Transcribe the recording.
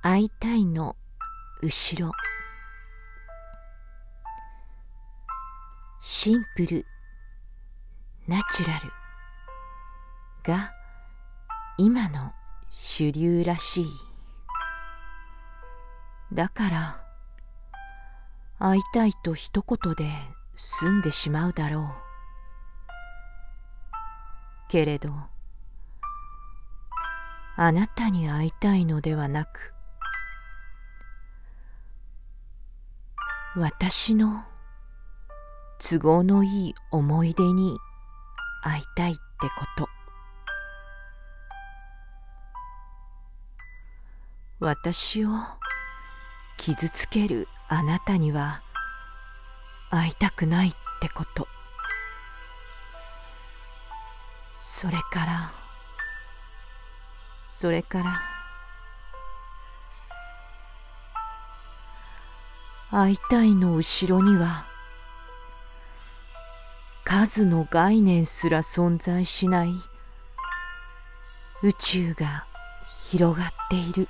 会いたいの後ろ。シンプルナチュラルが今の主流らしい。だから会いたいと一言で済んでしまうだろう。けれどあなたに会いたいのではなく私の都合のいい思い出に会いたいってこと。私を傷つけるあなたには会いたくないってこと。それからそれから会いたいの後ろには数の概念すら存在しない宇宙が広がっている。